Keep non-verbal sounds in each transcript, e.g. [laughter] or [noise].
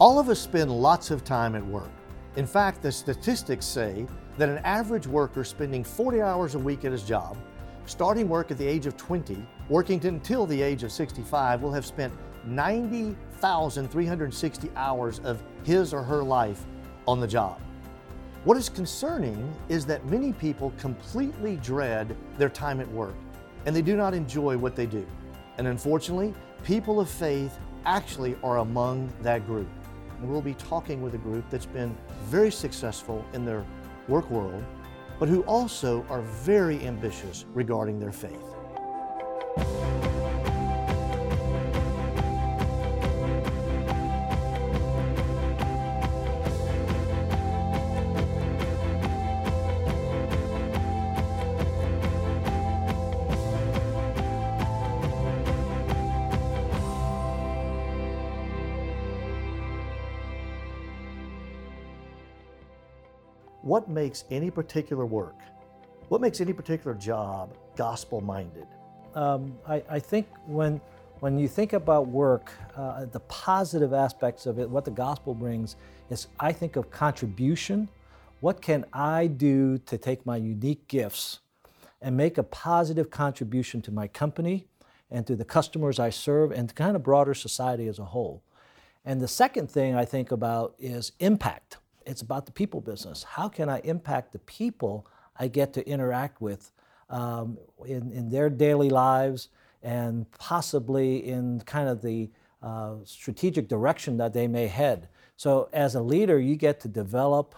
All of us spend lots of time at work. In fact, the statistics say that an average worker spending 40 hours a week at his job, starting work at the age of 20, working until the age of 65, will have spent 90,360 hours of his or her life on the job. What is concerning is that many people completely dread their time at work and they do not enjoy what they do. And unfortunately, people of faith actually are among that group. We'll be talking with a group that's been very successful in their work world, but who also are very ambitious regarding their faith. What makes any particular work, what makes any particular job gospel minded? Um, I, I, think when, when you think about work, uh, the positive aspects of it, what the gospel brings, is I think of contribution. What can I do to take my unique gifts and make a positive contribution to my company and to the customers I serve and to kind of broader society as a whole? And the second thing I think about is impact it's about the people business. How can I impact the people I get to interact with um, in, in their daily lives and possibly in kind of the uh, strategic direction that they may head? So, as a leader, you get to develop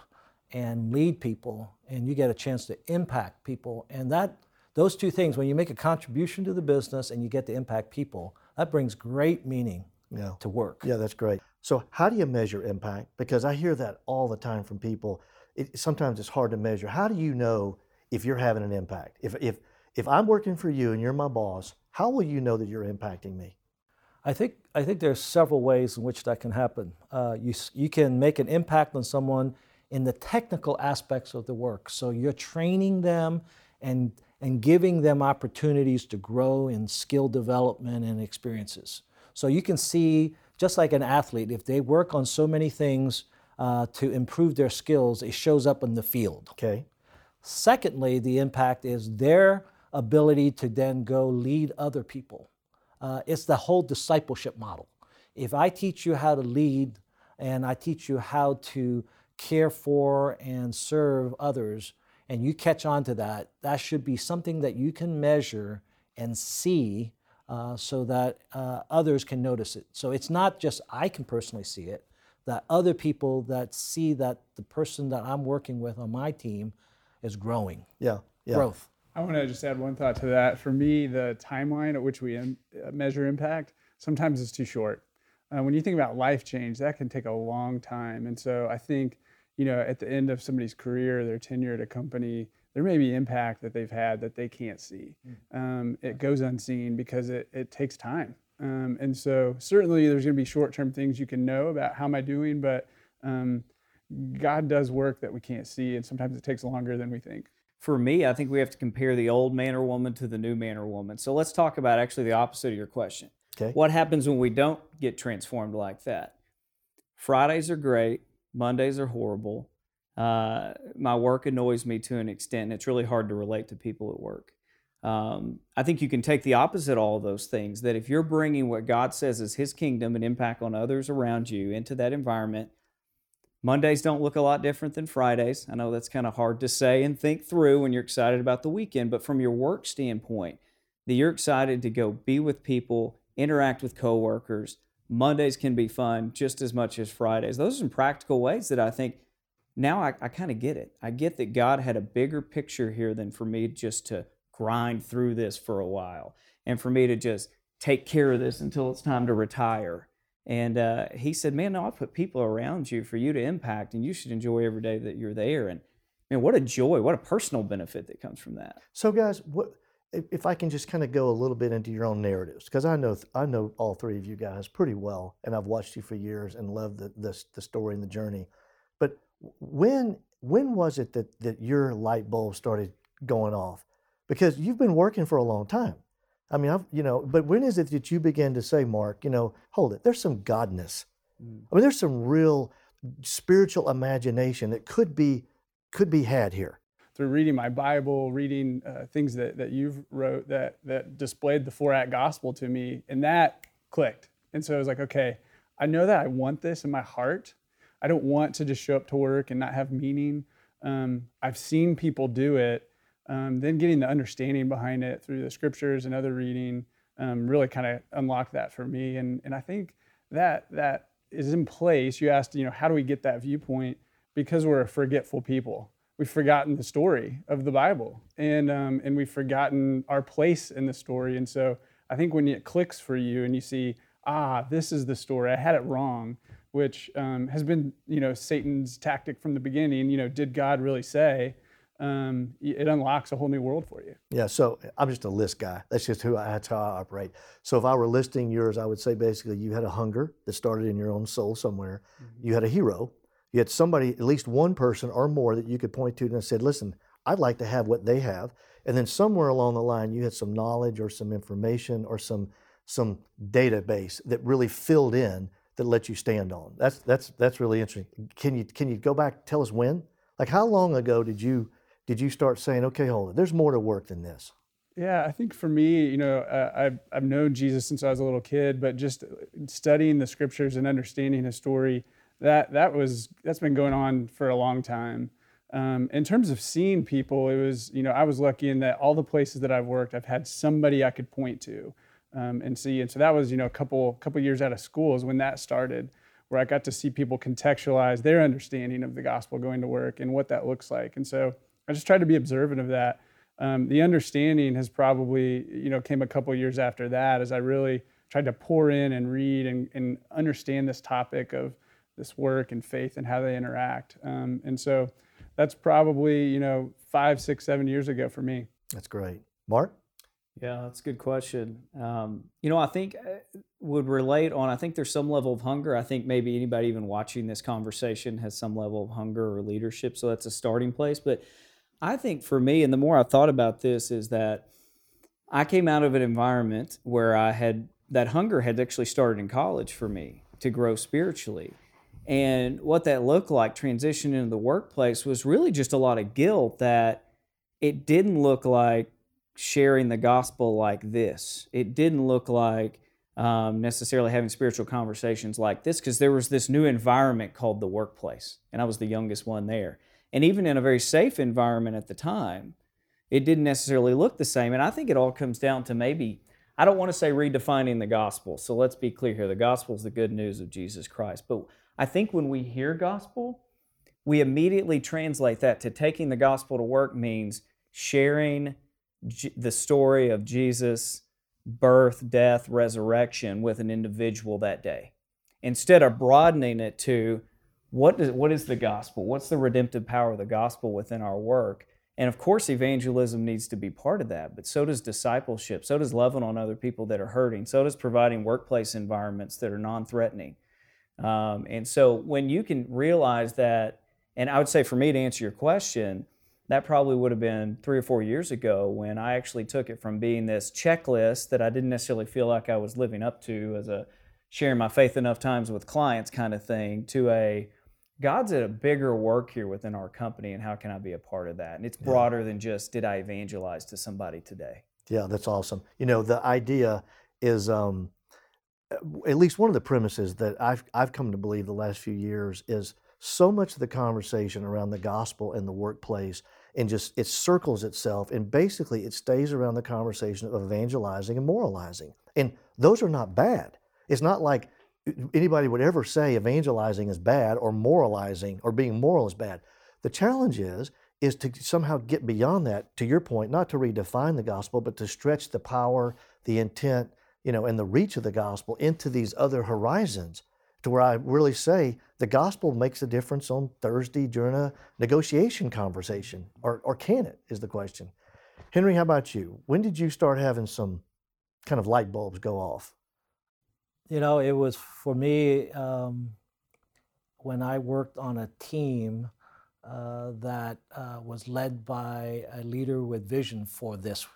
and lead people, and you get a chance to impact people. And that those two things, when you make a contribution to the business and you get to impact people, that brings great meaning yeah. to work. Yeah, that's great. So, how do you measure impact? Because I hear that all the time from people. It, sometimes it's hard to measure. How do you know if you're having an impact? If, if, if I'm working for you and you're my boss, how will you know that you're impacting me? I think, I think there's several ways in which that can happen. Uh, you, you can make an impact on someone in the technical aspects of the work. So you're training them and, and giving them opportunities to grow in skill development and experiences. So you can see just like an athlete, if they work on so many things uh, to improve their skills, it shows up in the field. Okay. Secondly, the impact is their ability to then go lead other people. Uh, it's the whole discipleship model. If I teach you how to lead and I teach you how to care for and serve others, and you catch on to that, that should be something that you can measure and see uh, so that uh, others can notice it. So it's not just I can personally see it, that other people that see that the person that I'm working with on my team is growing. Yeah, yeah. Growth. I want to just add one thought to that. For me, the timeline at which we in, uh, measure impact sometimes is too short. Uh, when you think about life change, that can take a long time. And so I think, you know, at the end of somebody's career, their tenure at a company, there may be impact that they've had that they can't see. Hmm. Um, it goes unseen because it, it takes time. Um, and so certainly there's going to be short-term things you can know about how am I doing, but um, God does work that we can't see, and sometimes it takes longer than we think. For me, I think we have to compare the old man or woman to the new man or woman. So let's talk about actually the opposite of your question. Okay. What happens when we don't get transformed like that? Fridays are great, Mondays are horrible, uh, my work annoys me to an extent, and it's really hard to relate to people at work. Um, I think you can take the opposite of all those things. That if you're bringing what God says is His kingdom and impact on others around you into that environment, Mondays don't look a lot different than Fridays. I know that's kind of hard to say and think through when you're excited about the weekend, but from your work standpoint, that you're excited to go be with people, interact with coworkers. Mondays can be fun just as much as Fridays. Those are some practical ways that I think now I, I kind of get it. I get that God had a bigger picture here than for me just to grind through this for a while and for me to just take care of this until it's time to retire. And uh, he said, Man, no, I put people around you for you to impact, and you should enjoy every day that you're there. And man, what a joy, what a personal benefit that comes from that. So, guys, what, if I can just kind of go a little bit into your own narratives, because I know I know all three of you guys pretty well, and I've watched you for years and love the, the, the story and the journey. When when was it that that your light bulb started going off? Because you've been working for a long time. I mean, I've, you know, but when is it that you began to say, Mark, you know, hold it, there's some godness Mm. I mean, there's some real spiritual imagination that could be could be had here through reading my Bible, reading uh, things that, that you've wrote that that displayed the four act gospel to me, and that clicked. And so I was like, okay, I know that I want this in my heart. I don't want to just show up to work and not have meaning. Um, I've seen people do it. Um, then getting the understanding behind it through the scriptures and other reading um, really kind of unlocked that for me. And and I think that that is in place. You asked, you know, how do we get that viewpoint? Because we're a forgetful people we've forgotten the story of the Bible, and um, and we've forgotten our place in the story. And so I think when it clicks for you and you see, ah, this is the story, I had it wrong, which um, has been you know Satan's tactic from the beginning. You know, did God really say? Um, it unlocks a whole new world for you. Yeah, so I'm just a list guy. That's just who I, that's how I operate. So if I were listing yours, I would say basically you had a hunger that started in your own soul somewhere. Mm-hmm. You had a hero you had somebody, at least one person or more, that you could point to and said, listen, I'd like to have what they have. And then somewhere along the line, you had some knowledge or some information or some some database that really filled in that let you stand on. That's that's that's really interesting. Can you can you go back? Tell us when? Like how long ago did you did you start saying, okay, hold it, there's more to work than this? Yeah, I think for me, you know, uh, I've I've known Jesus since I was a little kid, but just studying the scriptures and understanding his story that that was that's been going on for a long time. Um, in terms of seeing people, it was you know I was lucky in that all the places that I've worked, I've had somebody I could point to um, and see, and so that was you know a couple couple years out of school is when that started, where I got to see people contextualize their understanding of the gospel going to work and what that looks like, and so I just tried to be observant of that. Um, the understanding has probably you know came a couple years after that as I really tried to pour in and read and, and understand this topic of this work and faith and how they interact. Um, and so that's probably, you know, five, six, seven years ago for me. That's great. Mark? Yeah, that's a good question. Um, you know, I think uh, would relate on. I think there's some level of hunger. I think maybe anybody even watching this conversation has some level of hunger or leadership. So that's a starting place. But I think for me, and the more I thought about this, is that I came out of an environment where I had that hunger had actually started in college for me to grow spiritually. And what that looked like transitioning into the workplace was really just a lot of guilt that it didn't look like sharing the gospel like this. It didn't look like um, necessarily having spiritual conversations like this because there was this new environment called the workplace, and I was the youngest one there. And even in a very safe environment at the time, it didn't necessarily look the same. And I think it all comes down to maybe, I don't want to say redefining the gospel. So let's be clear here the gospel is the good news of Jesus Christ. But I think when we hear gospel, we immediately translate that to taking the gospel to work means sharing the story of Jesus' birth, death, resurrection with an individual that day. Instead of broadening it to what is, what is the gospel? What's the redemptive power of the gospel within our work? And of course, evangelism needs to be part of that, but so does discipleship. So does loving on other people that are hurting. So does providing workplace environments that are non threatening. Um, and so when you can realize that, and I would say for me to answer your question, that probably would have been three or four years ago when I actually took it from being this checklist that I didn't necessarily feel like I was living up to as a sharing my faith enough times with clients kind of thing to a God's at a bigger work here within our company and how can I be a part of that? And it's broader yeah. than just did I evangelize to somebody today? Yeah, that's awesome. You know, the idea is um, at least one of the premises that I've, I've come to believe the last few years is so much of the conversation around the gospel in the workplace and just it circles itself and basically it stays around the conversation of evangelizing and moralizing. And those are not bad. It's not like anybody would ever say evangelizing is bad or moralizing or being moral is bad. The challenge is is to somehow get beyond that to your point not to redefine the gospel but to stretch the power the intent you know, and the reach of the gospel into these other horizons to where I really say the gospel makes a difference on Thursday during a negotiation conversation, or, or can it, is the question. Henry, how about you? When did you start having some kind of light bulbs go off? You know, it was for me um, when I worked on a team uh, that uh, was led by a leader with vision for this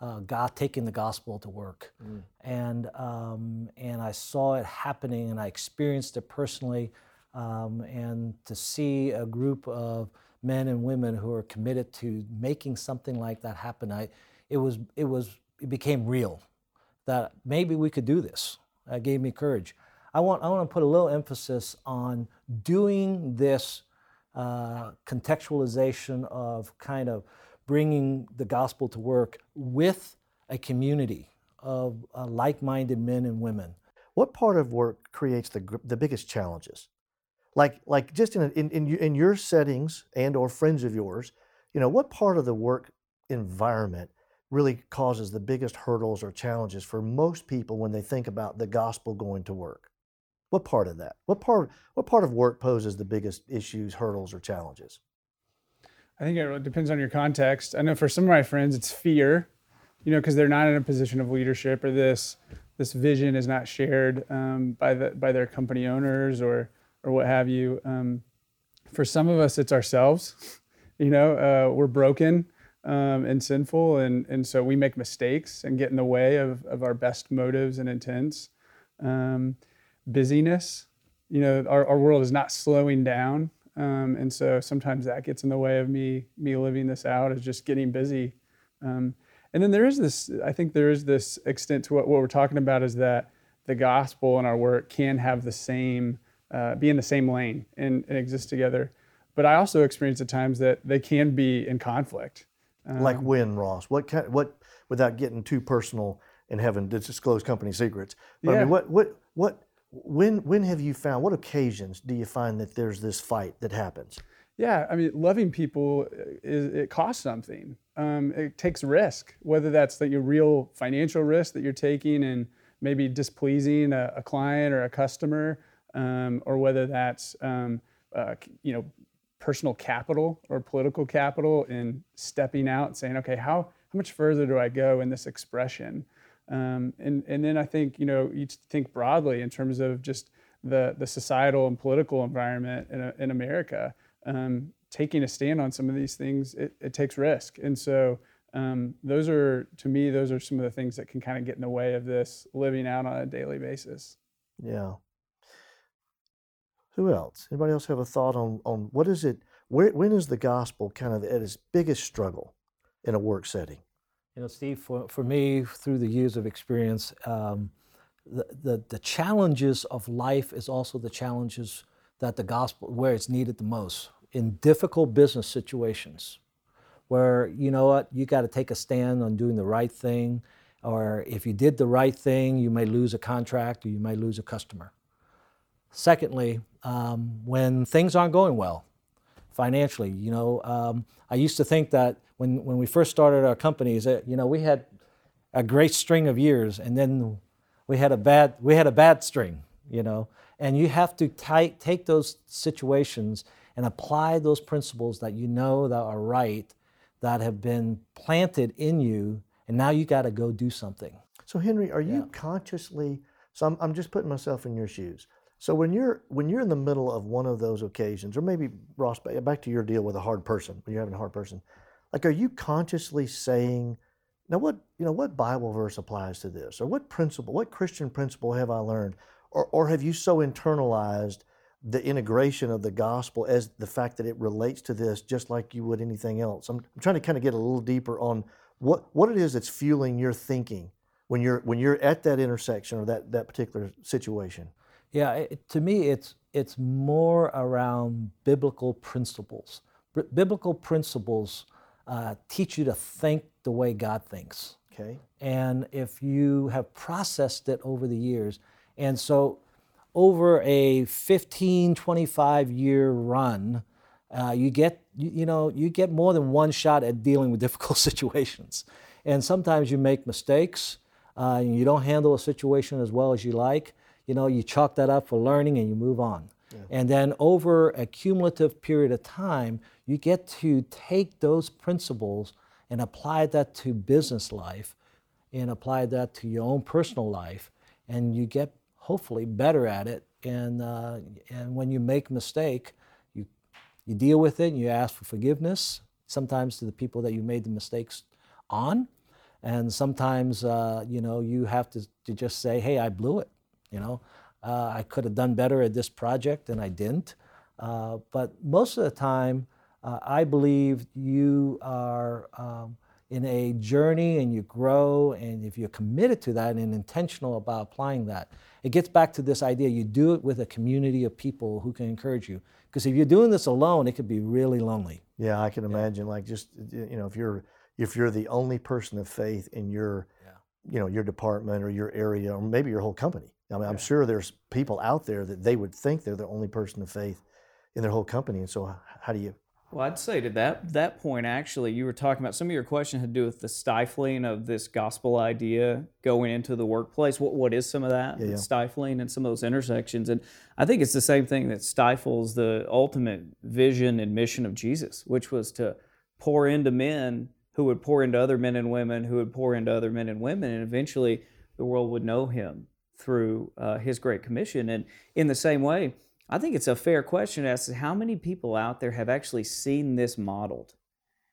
uh, God taking the gospel to work, mm. and um, and I saw it happening, and I experienced it personally, um, and to see a group of men and women who are committed to making something like that happen, I, it was it was it became real, that maybe we could do this. That gave me courage. I want I want to put a little emphasis on doing this uh, contextualization of kind of bringing the gospel to work with a community of uh, like-minded men and women. What part of work creates the, the biggest challenges? Like, like just in, in, in, in your settings and or friends of yours, you know, what part of the work environment really causes the biggest hurdles or challenges for most people when they think about the gospel going to work? What part of that? What part, what part of work poses the biggest issues, hurdles, or challenges? I think it depends on your context. I know for some of my friends, it's fear, you know, because they're not in a position of leadership or this this vision is not shared um, by the by their company owners or or what have you. Um, for some of us, it's ourselves. [laughs] You know, uh, we're broken um, and sinful, and and so we make mistakes and get in the way of of our best motives and intents. Um, busyness, you know, our, our world is not slowing down um, and so sometimes that gets in the way of me me living this out is just getting busy. Um, and then there is this, I think there is this extent to what, what we're talking about is that the gospel and our work can have the same, uh, be in the same lane and, and, exist together. But I also experience at times that they can be in conflict. Um, like when, Ross? What kind, what, without getting too personal and having to disclose company secrets, but yeah. I mean, what, what, what, when when have you found what occasions do you find that there's this fight that happens? Yeah, I mean, loving people is it costs something. Um, it takes risk, whether that's that your real financial risk that you're taking and maybe displeasing a, a client or a customer, um, or whether that's um, uh, you know personal capital or political capital in stepping out and saying, okay, how how much further do I go in this expression? Um, and, and then I think, you know, you think broadly in terms of just the, the societal and political environment in, in America. Um, taking a stand on some of these things, it, it takes risk. And so um, those are, to me, those are some of the things that can kind of get in the way of this living out on a daily basis. Yeah. Who else? Anybody else have a thought on, on what is it, where, when is the gospel kind of at its biggest struggle in a work setting? You know, Steve, for, for me, through the years of experience, um, the, the, the challenges of life is also the challenges that the gospel, where it's needed the most, in difficult business situations, where, you know what, you got to take a stand on doing the right thing, or if you did the right thing, you may lose a contract or you may lose a customer. Secondly, um, when things aren't going well financially, you know, um, I used to think that when, when we first started our companies, uh, you know, we had a great string of years and then we had a bad, we had a bad string, you know. And you have to t- take those situations and apply those principles that you know that are right, that have been planted in you, and now you got to go do something. So Henry, are you yeah. consciously? So I'm, I'm just putting myself in your shoes. So when you're when you're in the middle of one of those occasions, or maybe Ross, back to your deal with a hard person, when you're having a hard person, like, are you consciously saying, now what, you know, what Bible verse applies to this? Or what principle, what Christian principle have I learned? Or, or have you so internalized the integration of the gospel as the fact that it relates to this just like you would anything else? I'm, I'm trying to kind of get a little deeper on what, what it is that's fueling your thinking when you're, when you're at that intersection or that, that particular situation. Yeah, it, to me, it's, it's more around biblical principles. B- biblical principles uh, teach you to think the way God thinks. Okay. And if you have processed it over the years, and so over a 15, 25 year run, uh, you get you, you, know you get more than one shot at dealing with [laughs] difficult situations, and sometimes you make mistakes. Uh, and you don't handle a situation as well as you like. You know, you chalk that up for learning and you move on. Yeah. And then over a cumulative period of time, you get to take those principles and apply that to business life and apply that to your own personal life and you get hopefully better at it and uh, and when you make a mistake you you deal with it and you ask for forgiveness sometimes to the people that you made the mistakes on And sometimes, uh, you know, you have to, to just say, hey, I blew it. You know, uh, I could have done better at this project and I didn't. Uh, but most of the time, uh, I believe you are um, in a journey and you grow, and if you're committed to that and intentional about applying that, it gets back to this idea you do it with a community of people who can encourage you. Because if you're doing this alone, it could be really lonely. Yeah, I can imagine. Like just you know, if you're if you're the only person of faith in your you know your department or your area or maybe your whole company. I mean, I'm sure there's people out there that they would think they're the only person of faith in their whole company. And so, how do you Well, I'd say to that that point, actually, you were talking about some of your question had to do with the stifling of this gospel idea going into the workplace. What what is some of that Yeah, yeah. stifling and some of those intersections? And I think it's the same thing that stifles the ultimate vision and mission of Jesus, which was to pour into men who would pour into other men and women, who would pour into other men and women, and eventually the world would know Him through uh, His Great Commission. And in the same way, I think it's a fair question as to how many people out there have actually seen this modeled.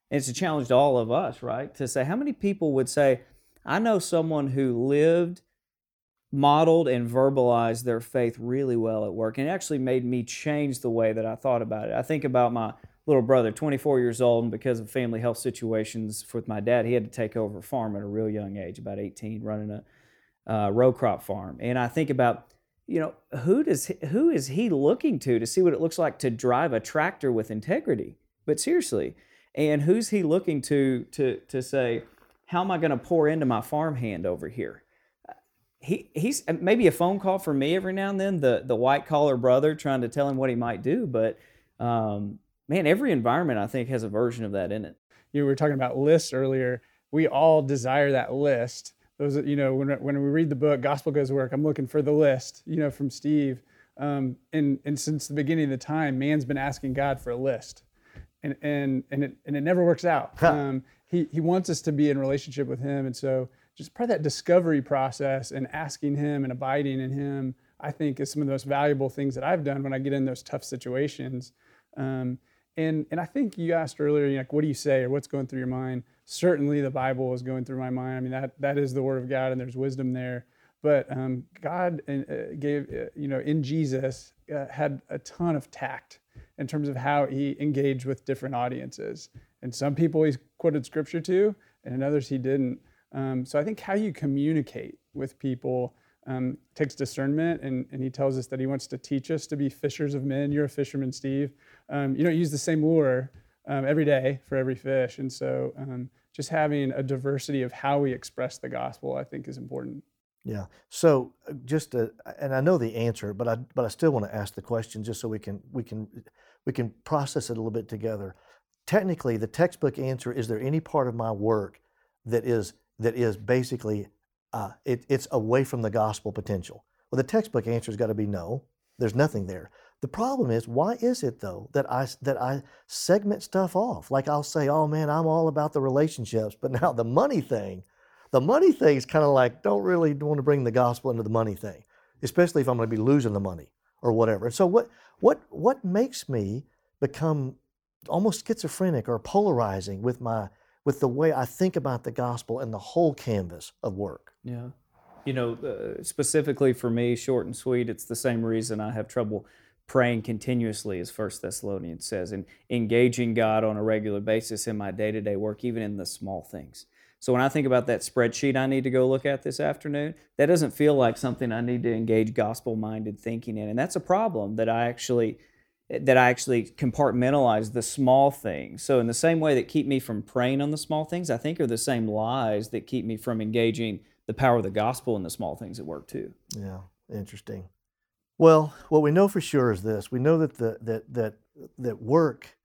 And it's a challenge to all of us, right? To say how many people would say, I know someone who lived, modeled, and verbalized their faith really well at work. And it actually made me change the way that I thought about it. I think about my little brother, 24 years old, and because of family health situations with my dad, he had to take over a farm at a real young age, about 18, running a uh, row crop farm. And I think about you know who does who is he looking to to see what it looks like to drive a tractor with integrity but seriously and who's he looking to to to say how am i going to pour into my farmhand over here he he's maybe a phone call from me every now and then the the white collar brother trying to tell him what he might do but um, man every environment i think has a version of that in it you were talking about lists earlier. We all desire that list. Those, you know, when, when we read the book Gospel Goes to Work, I'm looking for the list, you know, from Steve. Um, and, and since the beginning of the time, man's been asking God for a list. And, and, and, it, and it never works out. Um, he, he wants us to be in relationship with him. And so just part of that discovery process and asking him and abiding in him, I think is some of the most valuable things that I've done when I get in those tough situations. Um, and, and I think you asked earlier, you like, what do you say or what's going through your mind? Certainly the Bible is going through my mind. I mean, that, that is the word of God and there's wisdom there. But um, God uh, gave, uh, you know, in Jesus, uh, had a ton of tact in terms of how he engaged with different audiences. And some people he quoted scripture to, and in others he didn't. Um, so I think how you communicate with people um, takes discernment, and, and he tells us that he wants to teach us to be fishers of men. You're a fisherman, Steve. Um, you don't use the same lure um, every day for every fish, and so um, just having a diversity of how we express the gospel, I think, is important. Yeah. So uh, just to, and I know the answer, but I but I still want to ask the question just so we can we can we can process it a little bit together. Technically, the textbook answer is there any part of my work that is that is basically uh, it, it's away from the gospel potential? Well, the textbook answer has got to be no. There's nothing there. The problem is, why is it though that I that I segment stuff off? Like I'll say, "Oh man, I'm all about the relationships," but now the money thing, the money thing is kind of like don't really want to bring the gospel into the money thing, especially if I'm going to be losing the money or whatever. And so what what what makes me become almost schizophrenic or polarizing with my with the way I think about the gospel and the whole canvas of work? Yeah. You know, uh, specifically for me, short and sweet, it's the same reason I have trouble praying continuously, as First Thessalonians says, and engaging God on a regular basis in my day to day work, even in the small things. So when I think about that spreadsheet I need to go look at this afternoon, that doesn't feel like something I need to engage gospel minded thinking in. And that's a problem that I actually that I actually compartmentalize the small things. So in the same way that keep me from praying on the small things, I think are the same lies that keep me from engaging the power of the gospel in the small things at work too. Yeah, interesting. Well, what we know for sure is this: we know that the that that that work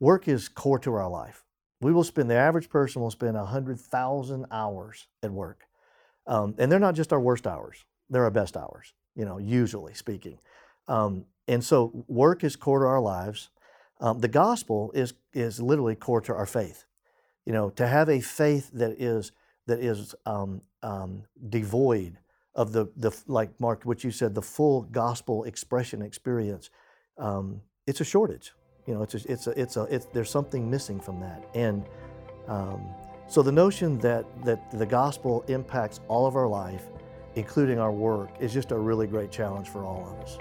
work is core to our life. We will spend the average person will spend hundred thousand hours at work, um, and they're not just our worst hours; they're our best hours. You know, usually speaking. Um, and so, work is core to our lives. Um, the gospel is is literally core to our faith. You know, to have a faith that is that is um, um, devoid of the the like Mark, what you said, the full gospel expression experience. Um, it's a shortage. You know, it's a, it's a, it's a it's there's something missing from that, and um, So the notion that, that the gospel impacts all of our life, including our work, is just a really great challenge for all of us.